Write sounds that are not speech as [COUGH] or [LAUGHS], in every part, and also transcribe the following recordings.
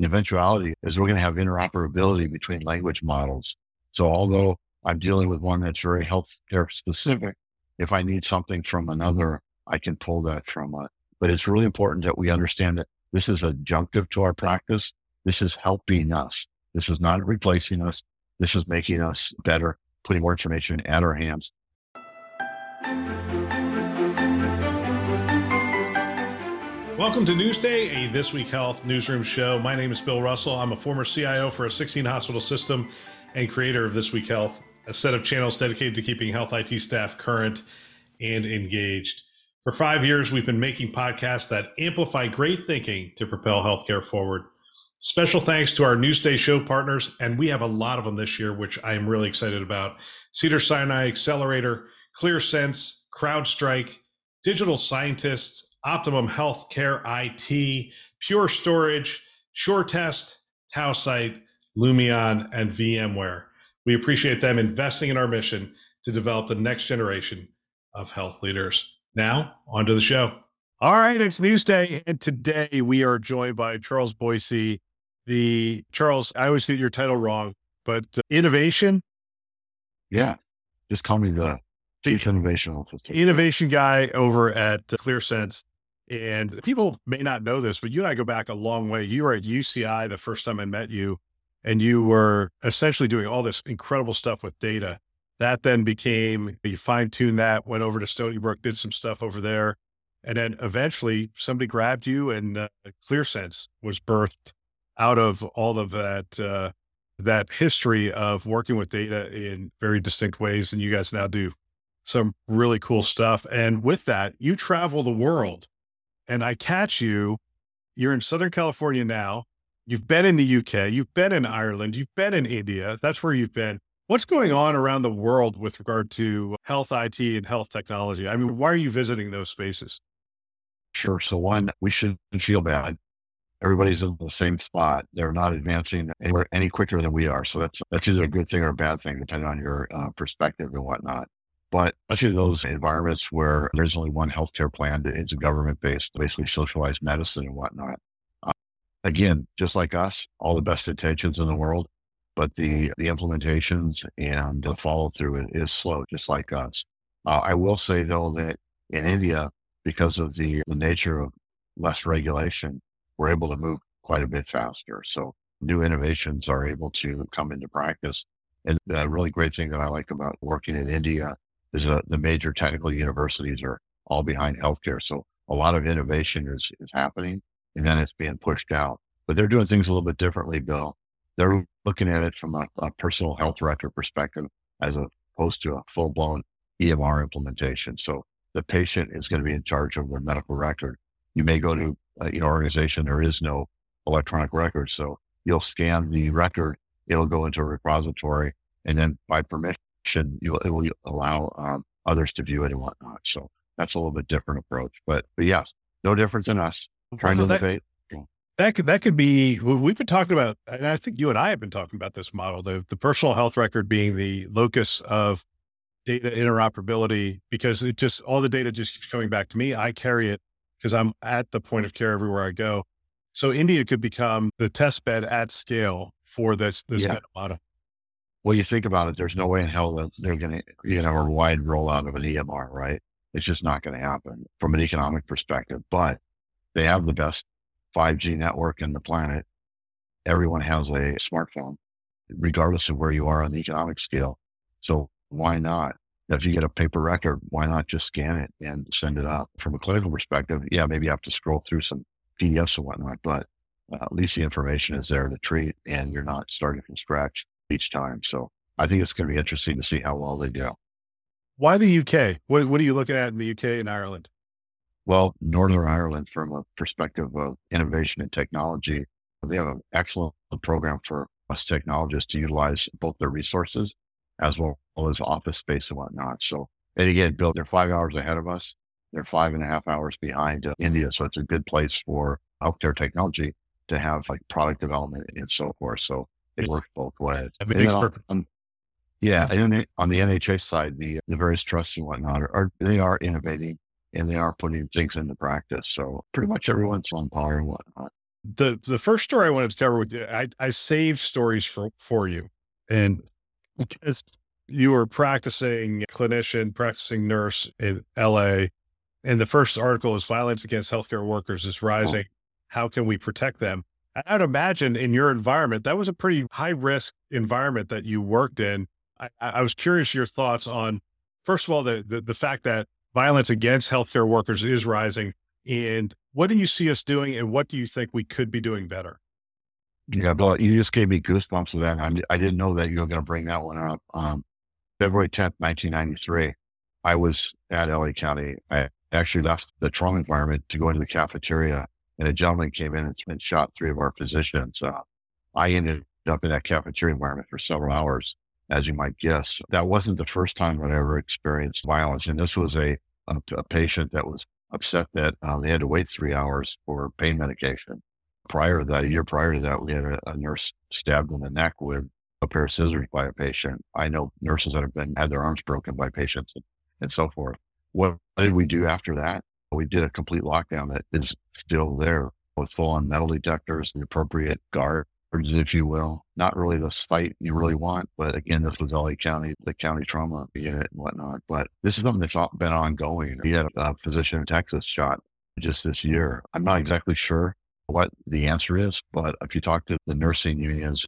the eventuality is we're going to have interoperability between language models. So although I'm dealing with one that's very healthcare specific, if I need something from another, I can pull that from it. But it's really important that we understand that this is adjunctive to our practice. This is helping us. This is not replacing us. This is making us better, putting more information at our hands. Welcome to Newsday, a This Week Health newsroom show. My name is Bill Russell. I'm a former CIO for a 16 hospital system and creator of This Week Health, a set of channels dedicated to keeping health IT staff current and engaged. For five years, we've been making podcasts that amplify great thinking to propel healthcare forward. Special thanks to our Newsday show partners, and we have a lot of them this year, which I am really excited about. Cedars-Sinai Accelerator, ClearSense, CrowdStrike, Digital Scientists, Optimum Healthcare IT, Pure Storage, SureTest, Tausight, Lumeon, and VMware. We appreciate them investing in our mission to develop the next generation of health leaders. Now, on to the show. All right, it's Newsday, and today we are joined by Charles Boicey. The Charles, I always get your title wrong, but uh, innovation. Yeah, just call me the chief innovation officer. Innovation guy over at uh, ClearSense. And people may not know this, but you and I go back a long way. You were at UCI the first time I met you, and you were essentially doing all this incredible stuff with data. That then became, you fine tuned that, went over to Stony Brook, did some stuff over there. And then eventually somebody grabbed you and uh, ClearSense was birthed out of all of that, uh, that history of working with data in very distinct ways. And you guys now do some really cool stuff. And with that, you travel the world and I catch you, you're in Southern California now. You've been in the UK, you've been in Ireland, you've been in India. That's where you've been. What's going on around the world with regard to health IT and health technology? I mean, why are you visiting those spaces? Sure. So, one, we shouldn't feel bad. Everybody's in the same spot. They're not advancing anywhere any quicker than we are. So that's that's either a good thing or a bad thing, depending on your uh, perspective and whatnot. But especially those environments where there's only one healthcare plan, it's a government based, basically socialized medicine and whatnot. Uh, again, just like us, all the best intentions in the world, but the, the implementations and the follow through is slow, just like us. Uh, I will say though that in India, because of the, the nature of less regulation, we're able to move quite a bit faster. So new innovations are able to come into practice. And the really great thing that I like about working in India is uh, the major technical universities are all behind healthcare. So a lot of innovation is, is happening and then it's being pushed out. But they're doing things a little bit differently, Bill. They're looking at it from a, a personal health record perspective as opposed to a full blown EMR implementation. So the patient is going to be in charge of their medical record. You may go to an organization, there is no electronic record. So you'll scan the record, it'll go into a repository, and then by permission, should you it will allow um, others to view it and whatnot. So that's a little bit different approach, but but yes, no difference in us trying so to innovate. That could that could be we've been talking about, and I think you and I have been talking about this model the the personal health record being the locus of data interoperability because it just all the data just keeps coming back to me. I carry it because I'm at the point of care everywhere I go. So India could become the test bed at scale for this this yeah. model. Well, you think about it, there's no way in hell that they're going to, you know, a wide rollout of an EMR, right? It's just not going to happen from an economic perspective, but they have the best 5G network in the planet. Everyone has a smartphone, regardless of where you are on the economic scale. So why not? If you get a paper record, why not just scan it and send it up? From a clinical perspective, yeah, maybe you have to scroll through some PDFs and whatnot, but uh, at least the information is there to treat and you're not starting from scratch each time. So I think it's going to be interesting to see how well they do. Why the UK? What, what are you looking at in the UK and Ireland? Well, Northern Ireland, from a perspective of innovation and technology, they have an excellent program for us technologists to utilize both their resources as well as office space and whatnot. So, and again, Bill, they're five hours ahead of us. They're five and a half hours behind uh, India. So it's a good place for healthcare technology to have like product development and so forth. So it works both ways. Um, yeah. And on the NHS side, the, the various trusts and whatnot are, are, they are innovating and they are putting things into practice. So pretty much everyone's on par and whatnot. The the first story I wanted to cover with you, I, I saved stories for, for you. And because you were practicing clinician, practicing nurse in LA. And the first article is violence against healthcare workers is oh. rising. Oh. How can we protect them? I'd imagine in your environment, that was a pretty high risk environment that you worked in. I, I was curious your thoughts on, first of all, the, the, the fact that violence against healthcare workers is rising. And what do you see us doing, and what do you think we could be doing better? Yeah, Bill, you just gave me goosebumps with that. I, I didn't know that you were going to bring that one up. Um, February 10th, 1993, I was at LA County. I actually left the trauma environment to go into the cafeteria, and a gentleman came in and shot three of our physicians. Uh, I ended up in that cafeteria environment for several hours, as you might guess. That wasn't the first time I ever experienced violence, and this was a a, a patient that was upset that uh, they had to wait three hours for pain medication. Prior to that, a year prior to that, we had a, a nurse stabbed in the neck with a pair of scissors by a patient. I know nurses that have been had their arms broken by patients and, and so forth. What did we do after that? We did a complete lockdown that is still there with full on metal detectors, the appropriate guards, if you will. Not really the site you really want, but again, this was LA County, the county trauma unit and whatnot. But this is something that's been ongoing. We had a physician in Texas shot just this year. I'm not exactly sure what the answer is, but if you talk to the nursing unions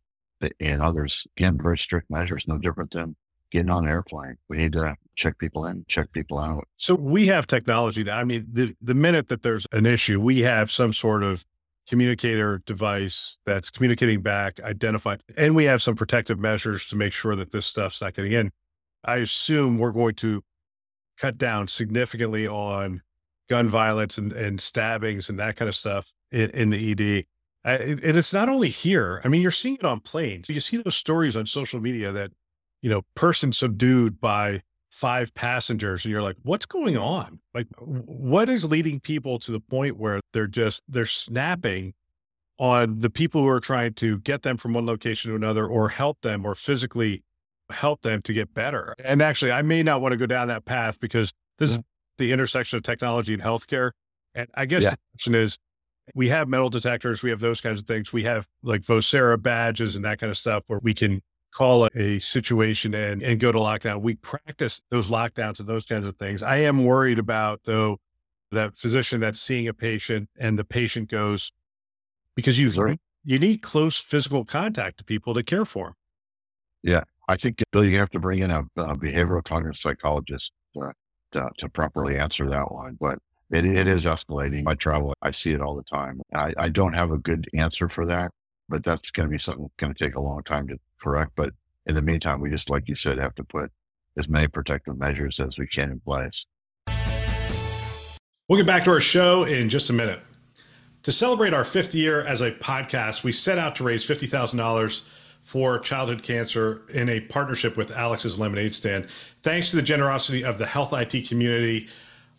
and others, again, very strict measures, no different than getting on an airplane. We need to check people in, check people out. So we have technology. I mean, the, the minute that there's an issue, we have some sort of communicator device that's communicating back, identified, and we have some protective measures to make sure that this stuff's not getting in. I assume we're going to cut down significantly on gun violence and, and stabbings and that kind of stuff in, in the ED. I, and it's not only here. I mean, you're seeing it on planes. You see those stories on social media that, you know, person subdued by five passengers, and you're like, what's going on? Like, what is leading people to the point where they're just they're snapping on the people who are trying to get them from one location to another, or help them, or physically help them to get better? And actually, I may not want to go down that path because this is mm. the intersection of technology and healthcare. And I guess yeah. the question is, we have metal detectors, we have those kinds of things. We have like Vocera badges and that kind of stuff where we can call a situation and, and go to lockdown. We practice those lockdowns and those kinds of things. I am worried about though that physician that's seeing a patient and the patient goes because you Sorry? you need close physical contact to people to care for them. Yeah, I think uh, Bill, you have to bring in a, a behavioral cognitive psychologist to, to, to properly answer that one. But it, it is escalating. I travel, I see it all the time. I, I don't have a good answer for that, but that's going to be something going to take a long time to correct. But in the meantime, we just, like you said, have to put as many protective measures as we can in place. We'll get back to our show in just a minute. To celebrate our fifth year as a podcast, we set out to raise $50,000 for childhood cancer in a partnership with Alex's Lemonade Stand. Thanks to the generosity of the health IT community,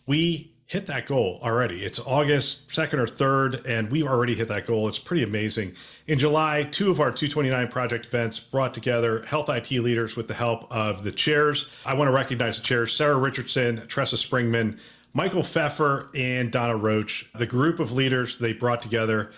we hit that goal already. It's August 2nd or 3rd, and we've already hit that goal. It's pretty amazing. In July, two of our 229 project events brought together health IT leaders with the help of the chairs. I want to recognize the chairs Sarah Richardson, Tressa Springmann, Michael Pfeffer, and Donna Roach. The group of leaders they brought together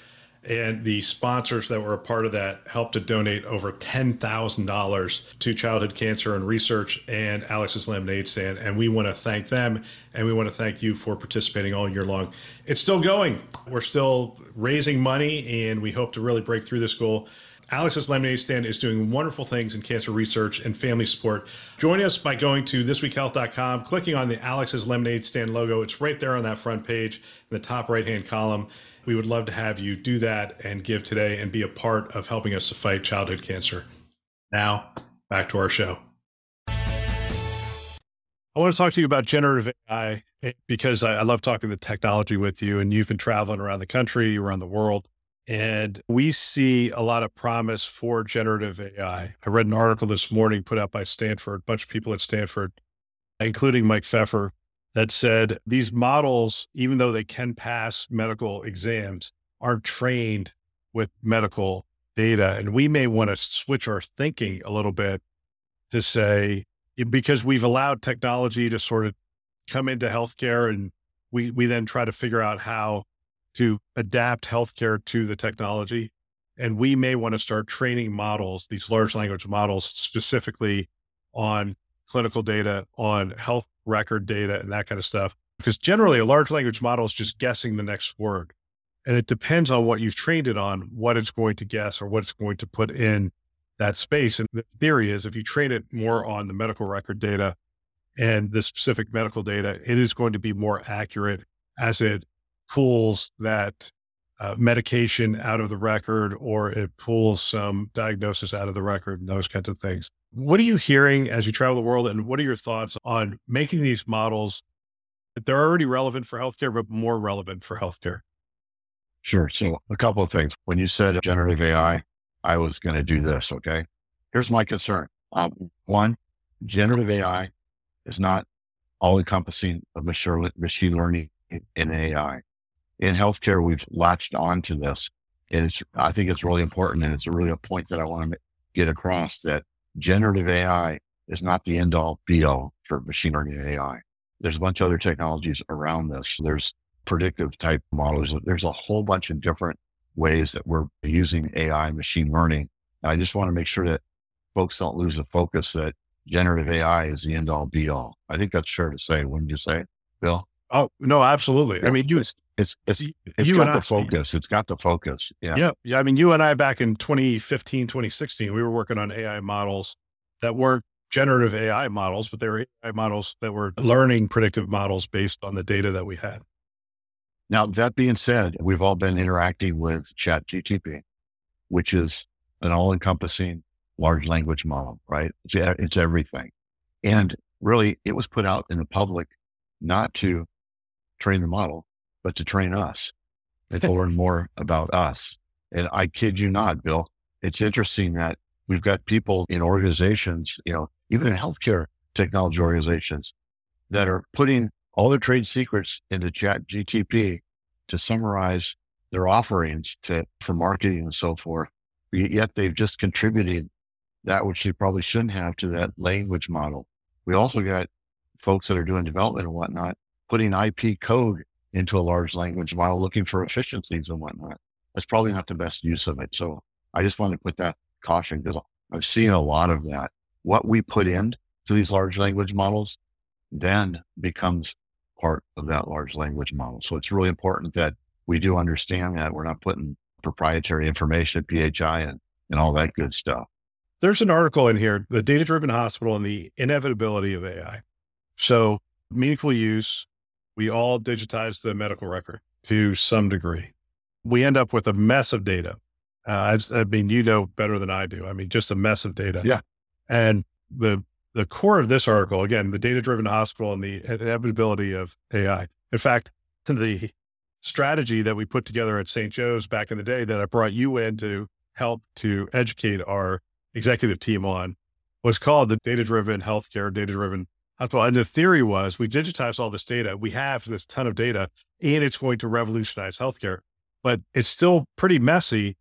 and the sponsors that were a part of that helped to donate over $10,000 to childhood cancer and research and Alex's Lemonade Stand. And we want to thank them and we want to thank you for participating all year long. It's still going. We're still raising money and we hope to really break through this goal. Alex's Lemonade Stand is doing wonderful things in cancer research and family support. Join us by going to thisweekhealth.com, clicking on the Alex's Lemonade Stand logo. It's right there on that front page in the top right hand column we would love to have you do that and give today and be a part of helping us to fight childhood cancer. Now, back to our show. I want to talk to you about generative AI eh, because I, I love talking the technology with you, and you've been traveling around the country, around the world. And we see a lot of promise for generative AI. I read an article this morning put out by Stanford, a bunch of people at Stanford, including Mike Pfeffer, that said these models, even though they can pass medical exams, aren't trained with medical data. And we may want to switch our thinking a little bit to say, eh, because we've allowed technology to sort of come into healthcare and we, we then try to figure out how to adapt healthcare to the technology. And we may want to start training models, these large language models, specifically on clinical data, on health record data, and that kind of stuff. Because generally, a large language model is just guessing the next word. And it depends on what you've trained it on, what it's going to guess or what it's going to put in that space. And the theory is if you train it more on the medical record data and the specific medical data, it is going to be more accurate as it pulls that uh, medication out of the record or it pulls some diagnosis out of the record and those kinds of things. What are you hearing as you travel the world? And what are your thoughts on making these models? That they're already relevant for healthcare, but more relevant for healthcare. Sure. So, a couple of things. When you said generative AI, I was going to do this. Okay. Here's my concern. Um, one, generative AI is not all encompassing of machine learning in AI in healthcare, we've latched on to this. And it's, I think it's really important. And it's really a point that I want to get across that generative AI is not the end all be all for machine learning AI. There's a bunch of other technologies around this. There's predictive type models. There's a whole bunch of different ways that we're using AI machine learning. And I just want to make sure that folks don't lose the focus that generative AI is the end all be all. I think that's fair to say, wouldn't you say, Bill? Oh, no, absolutely. I mean, you, it's it's it's you got the I, focus. It's got the focus. Yeah. Yeah. Yeah. I mean, you and I back in 2015, 2016, we were working on AI models that weren't generative AI models, but they were AI models that were learning predictive models based on the data that we had. Now, that being said, we've all been interacting with Chat GTP, which is an all encompassing large language model, right? It's, it's everything. And really, it was put out in the public not to train the model, but to train us and [LAUGHS] to learn more about us. And I kid you not, Bill, it's interesting that we've got people in organizations, you know, even in healthcare technology organizations that are putting all their trade secrets into chat GTP to summarize their offerings to for marketing and so forth. Yet they've just contributed that which they probably shouldn't have to that language model. We also got folks that are doing development and whatnot, putting IP code into a large language model looking for efficiencies and whatnot. That's probably not the best use of it. So I just want to put that caution because I've seen a lot of that. What we put into these large language models then becomes part of that large language model. So it's really important that we do understand that we're not putting proprietary information, PHI, and, and all that good stuff. There's an article in here, The Data Driven Hospital and the Inevitability of AI. So, meaningful use, we all digitize the medical record to some degree. We end up with a mess of data. Uh, I, I, mean, you know better than I do. I mean, just a mess of data. Yeah. And the the core of this article, again, the data driven hospital and the inevitability of AI. In fact, [LAUGHS] the strategy that we put together at St. Joe's back in the day that I brought you in to help to educate our executive team on was called the data driven healthcare, data driven well. And the theory was we digitize all this data. We have this ton of data and it's going to revolutionize healthcare, but it's still pretty messy.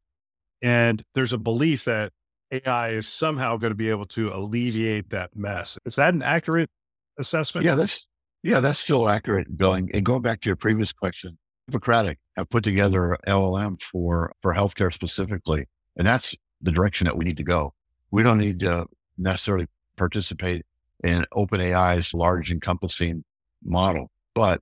And there's a belief that AI is somehow going to be able to alleviate that mess. Is that an accurate assessment? Yeah, that's yeah, that's still accurate, Going And going back to your previous question, Hippocratic have put together LLM for for healthcare specifically, and that's the direction that we need to go. We don't need to necessarily participate and OpenAI's large encompassing model. But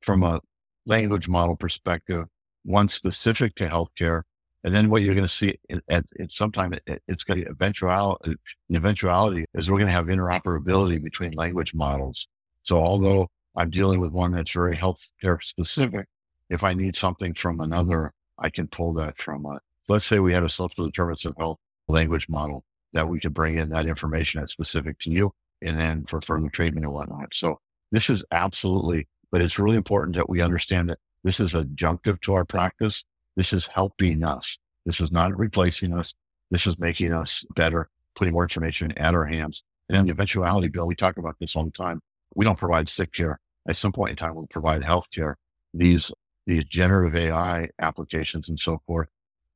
from a language model perspective, one specific to healthcare, and then what you're going to see at, at, at sometime it, it's going to eventuality, the eventuality is we're going to have interoperability between language models. So although I'm dealing with one that's very healthcare specific, if I need something from another, I can pull that from a, let's say we had a social determinants of health language model that we could bring in that information that's specific to you and then for further treatment and whatnot. So this is absolutely, but it's really important that we understand that this is adjunctive to our practice. This is helping us. This is not replacing us. This is making us better, putting more information at our hands. And then the eventuality, Bill, we talk about this all the time. We don't provide sick care. At some point in time, we'll provide health care. These, these generative AI applications and so forth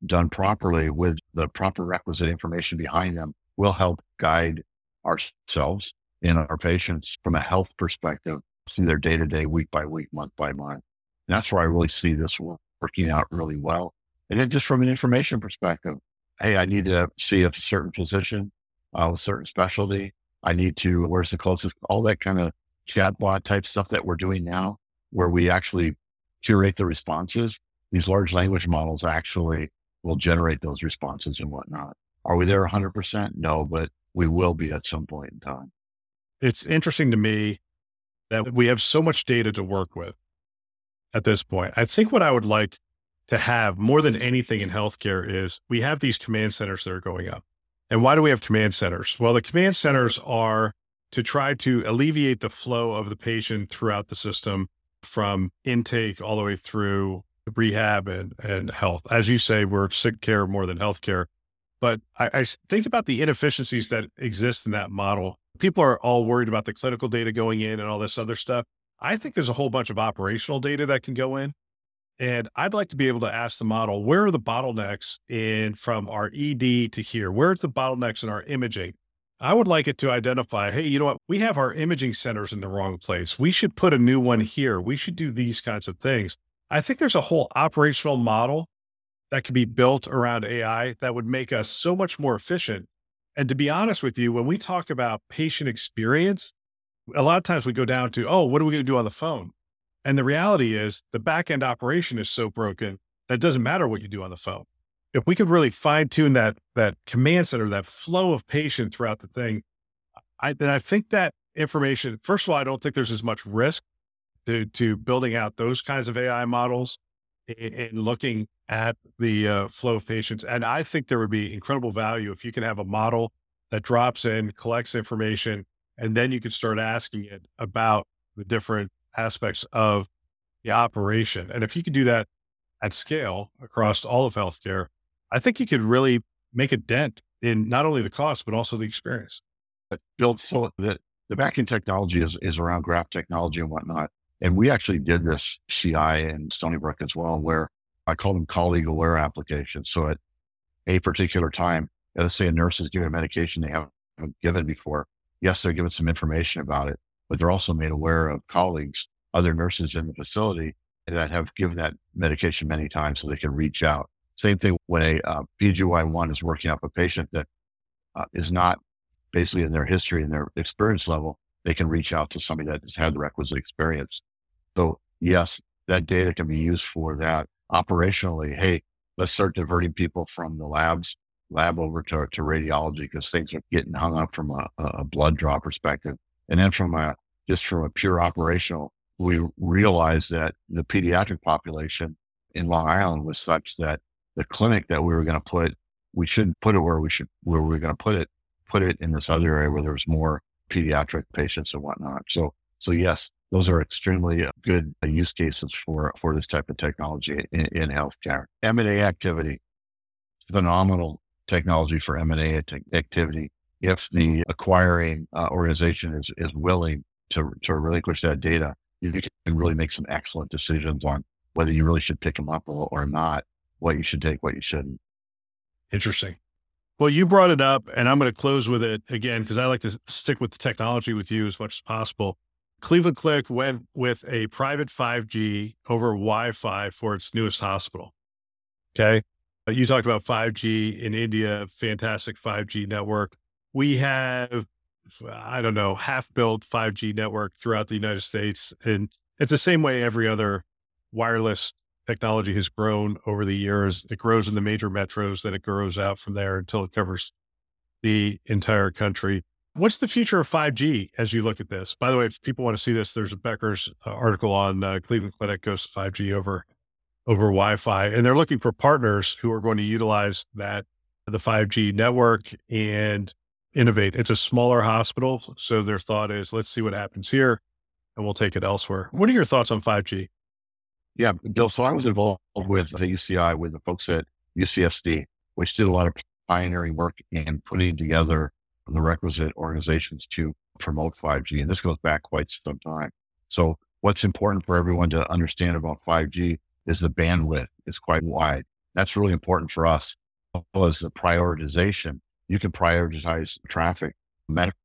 done properly with the proper requisite information behind them will help guide ourselves and our patients from a health perspective see their day to day, week by week, month by month. And that's where I really see this working out really well. And then just from an information perspective, hey, I need to see a certain physician, uh, a certain specialty. I need to, where's the closest, all that kind of chatbot type stuff that we're doing now, where we actually curate the responses. These large language models actually will generate those responses and whatnot. Are we there 100%? No, but we will be at some point in time. It's interesting to me that we have so much data to work with at this point. I think what I would like to have more than anything in healthcare is we have these command centers that are going up. And why do we have command centers? Well, the command centers are to try to alleviate the flow of the patient throughout the system from intake all the way through rehab and, and health. As you say, we're sick care more than healthcare. But I, I think about the inefficiencies that exist in that model. People are all worried about the clinical data going in and all this other stuff. I think there's a whole bunch of operational data that can go in. And I'd like to be able to ask the model, where are the bottlenecks in from our ED to here? Where's the bottlenecks in our imaging? I would like it to identify, hey, you know what? We have our imaging centers in the wrong place. We should put a new one here. We should do these kinds of things. I think there's a whole operational model that could be built around AI that would make us so much more efficient. And to be honest with you, when we talk about patient experience, a lot of times we go down to, oh, what are we going to do on the phone? And the reality is the back end operation is so broken that doesn't matter what you do on the phone. If we could really fine tune that that command center, that flow of patient throughout the thing, I then I think that information. First of all, I don't think there's as much risk to to building out those kinds of AI models and looking at the uh, flow of patients. And I think there would be incredible value if you can have a model that drops in, collects information, and then you could start asking it about the different aspects of the operation. And if you could do that at scale across all of healthcare, I think you could really make a dent in not only the cost, but also the experience. But build so that the backend technology is, is around graph technology and whatnot. And we actually did this CI in Stony Brook as well, where I call them colleague aware applications. So at a particular time, let's say a nurse is giving a medication they haven't given before. Yes, they're given some information about it, but they're also made aware of colleagues, other nurses in the facility that have given that medication many times so they can reach out. Same thing when a uh, PGY1 is working up a patient that uh, is not basically in their history and their experience level, they can reach out to somebody that has had the requisite experience. So yes, that data can be used for that operationally. Hey, let's start diverting people from the labs lab over to, to radiology because things are getting hung up from a, a blood draw perspective. And then from a, just from a pure operational, we realized that the pediatric population in Long Island was such that the clinic that we were going to put, we shouldn't put it where we should, where we are going to put it, put it in this other area where there's more pediatric patients and whatnot. So, so yes, those are extremely good use cases for, for this type of technology in, in healthcare. M&A activity, phenomenal technology for M&A activity if the acquiring uh, organization is, is willing to, to relinquish that data, you can really make some excellent decisions on whether you really should pick them up or not, what you should take, what you shouldn't. Interesting. Well, you brought it up, and I'm going to close with it again because I like to stick with the technology with you as much as possible. Cleveland Clinic went with a private 5G over Wi Fi for its newest hospital. Okay. Uh, you talked about 5G in India, fantastic 5G network. We have, I don't know, half built 5G network throughout the United States. And it's the same way every other wireless technology has grown over the years. It grows in the major metros, then it grows out from there until it covers the entire country. What's the future of 5G as you look at this? By the way, if people want to see this, there's a Becker's uh, article on uh, Cleveland Clinic goes to 5G over over Wi-Fi, and they're looking for partners who are going to utilize that the 5G network and innovate. It's a smaller hospital, so their thought is, let's see what happens here, and we'll take it elsewhere. What are your thoughts on 5G? Yeah, Bill. So I was involved with the UCI with the folks at UCSD, which did a lot of pioneering work in putting together the requisite organizations to promote 5G. And this goes back quite some time. So what's important for everyone to understand about 5G is the bandwidth is quite wide. That's really important for us as the prioritization. You can prioritize traffic, medical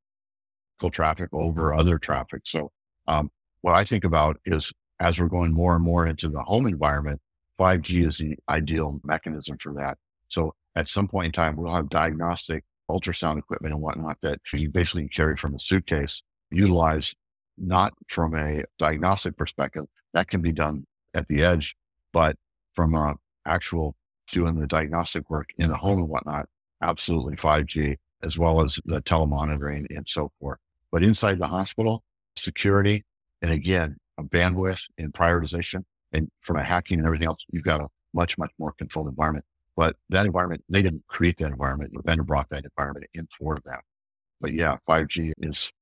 traffic over other traffic. So um, what I think about is as we're going more and more into the home environment, 5G is the ideal mechanism for that. So at some point in time, we'll have diagnostic ultrasound equipment and whatnot that you basically carry from a suitcase, utilize not from a diagnostic perspective. That can be done at the edge, but from a actual doing the diagnostic work in the home and whatnot, absolutely 5G, as well as the telemonitoring and so forth. But inside the hospital, security, and again, bandwidth and prioritization, and from a hacking and everything else, you've got a much, much more controlled environment. But that environment, they didn't create that environment. The vendor brought that environment in for them. But yeah, 5G is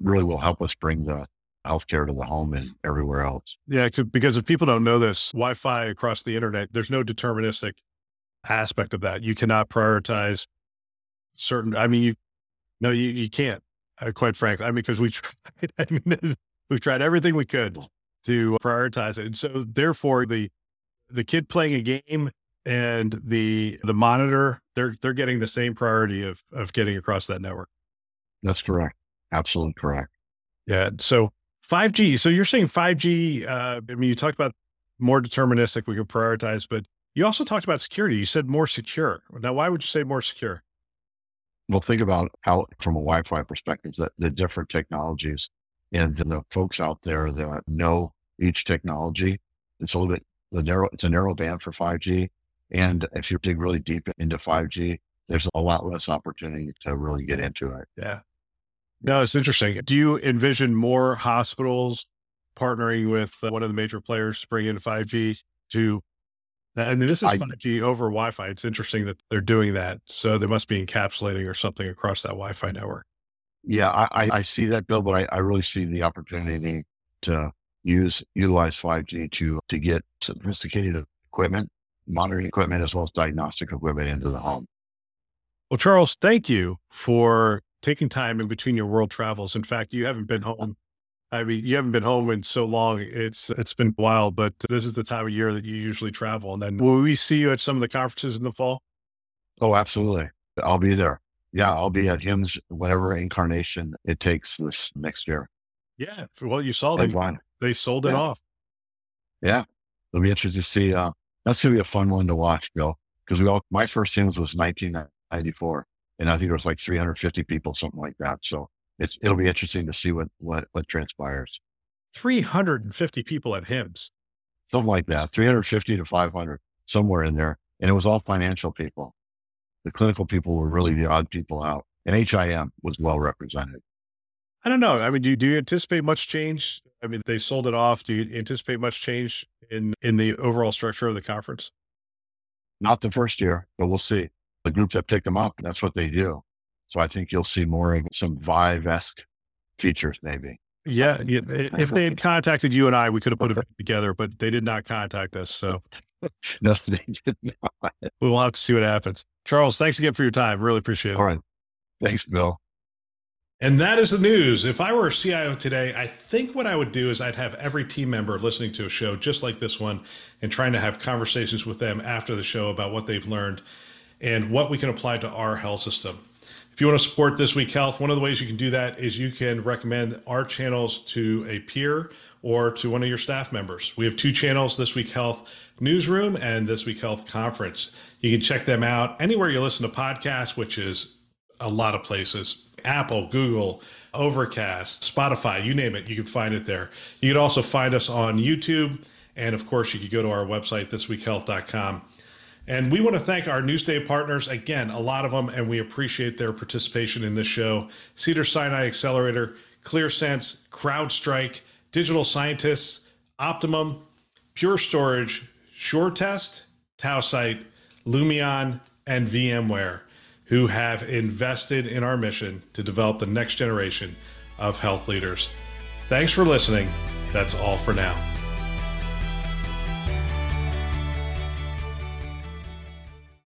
really will help us bring the healthcare to the home and everywhere else. Yeah, because if people don't know this, Wi-Fi across the internet, there's no deterministic aspect of that. You cannot prioritize certain. I mean, you no, you you can't. Uh, quite frankly, I mean, because we [LAUGHS] tried. I mean, [LAUGHS] we've tried everything we could to prioritize it, and so therefore the the kid playing a game and the the monitor they're they're getting the same priority of of getting across that network. That's correct. Absolutely correct. Yeah. So 5G. So you're saying 5G. Uh, I mean, you talked about more deterministic. We could prioritize, but you also talked about security. You said more secure. Now, why would you say more secure? Well, think about how, from a Wi-Fi perspective, the, the different technologies and the folks out there that know each technology. It's a little bit the narrow. It's a narrow band for 5G, and if you dig really deep into 5G, there's a lot less opportunity to really get into it. Yeah. No, it's interesting. Do you envision more hospitals partnering with uh, one of the major players to bring in 5G to I mean, this is I, 5G over Wi-Fi. It's interesting that they're doing that. So they must be encapsulating or something across that Wi-Fi network. Yeah, I, I see that, Bill, but I, I really see the opportunity to use utilize 5G to to get sophisticated equipment, monitoring equipment, as well as diagnostic equipment into the home. Well, Charles, thank you for taking time in between your world travels. In fact, you haven't been home I mean, you haven't been home in so long. It's it's been a while, but this is the time of year that you usually travel. And then will we see you at some of the conferences in the fall? Oh, absolutely. I'll be there. Yeah, I'll be at HIMSS, whatever incarnation it takes this next year. Yeah. Well, you saw they they sold it yeah. off. Yeah. It'll be interesting to see. Uh, that's going to be a fun one to watch, Bill, because we all, my first HIMSS was 1994, and I think there was like 350 people, something like that. So it's, it'll be interesting to see what, what, what transpires. 350 people at HIMSS. Something like that, 350 to 500, somewhere in there. And it was all financial people. The clinical people were really the odd people out. And HIM was well represented. I don't know. I mean, do you, do you anticipate much change? I mean, they sold it off. Do you anticipate much change in, in the overall structure of the conference? Not the first year, but we'll see. The groups that pick them up, that's what they do. So I think you'll see more of some Vive esque features, maybe. Yeah, [LAUGHS] if they had contacted you and I, we could have put it together, but they did not contact us. So [LAUGHS] no, they did not. We will have to see what happens. Charles, thanks again for your time. Really appreciate it. All right. Thanks, Bill. And that is the news. If I were a CIO today, I think what I would do is I'd have every team member listening to a show just like this one and trying to have conversations with them after the show about what they've learned and what we can apply to our health system. If you want to support This Week Health, one of the ways you can do that is you can recommend our channels to a peer or to one of your staff members. We have two channels, This Week Health Newsroom and This Week Health Conference. You can check them out anywhere you listen to podcasts, which is a lot of places Apple, Google, Overcast, Spotify, you name it, you can find it there. You can also find us on YouTube. And of course, you can go to our website, thisweekhealth.com and we want to thank our Newsday partners again, a lot of them, and we appreciate their participation in this show. Cedars-Sinai Accelerator, ClearSense, CrowdStrike, Digital Scientists, Optimum, Pure Storage, SureTest, Tausight, Lumeon, and VMware, who have invested in our mission to develop the next generation of health leaders. Thanks for listening. That's all for now.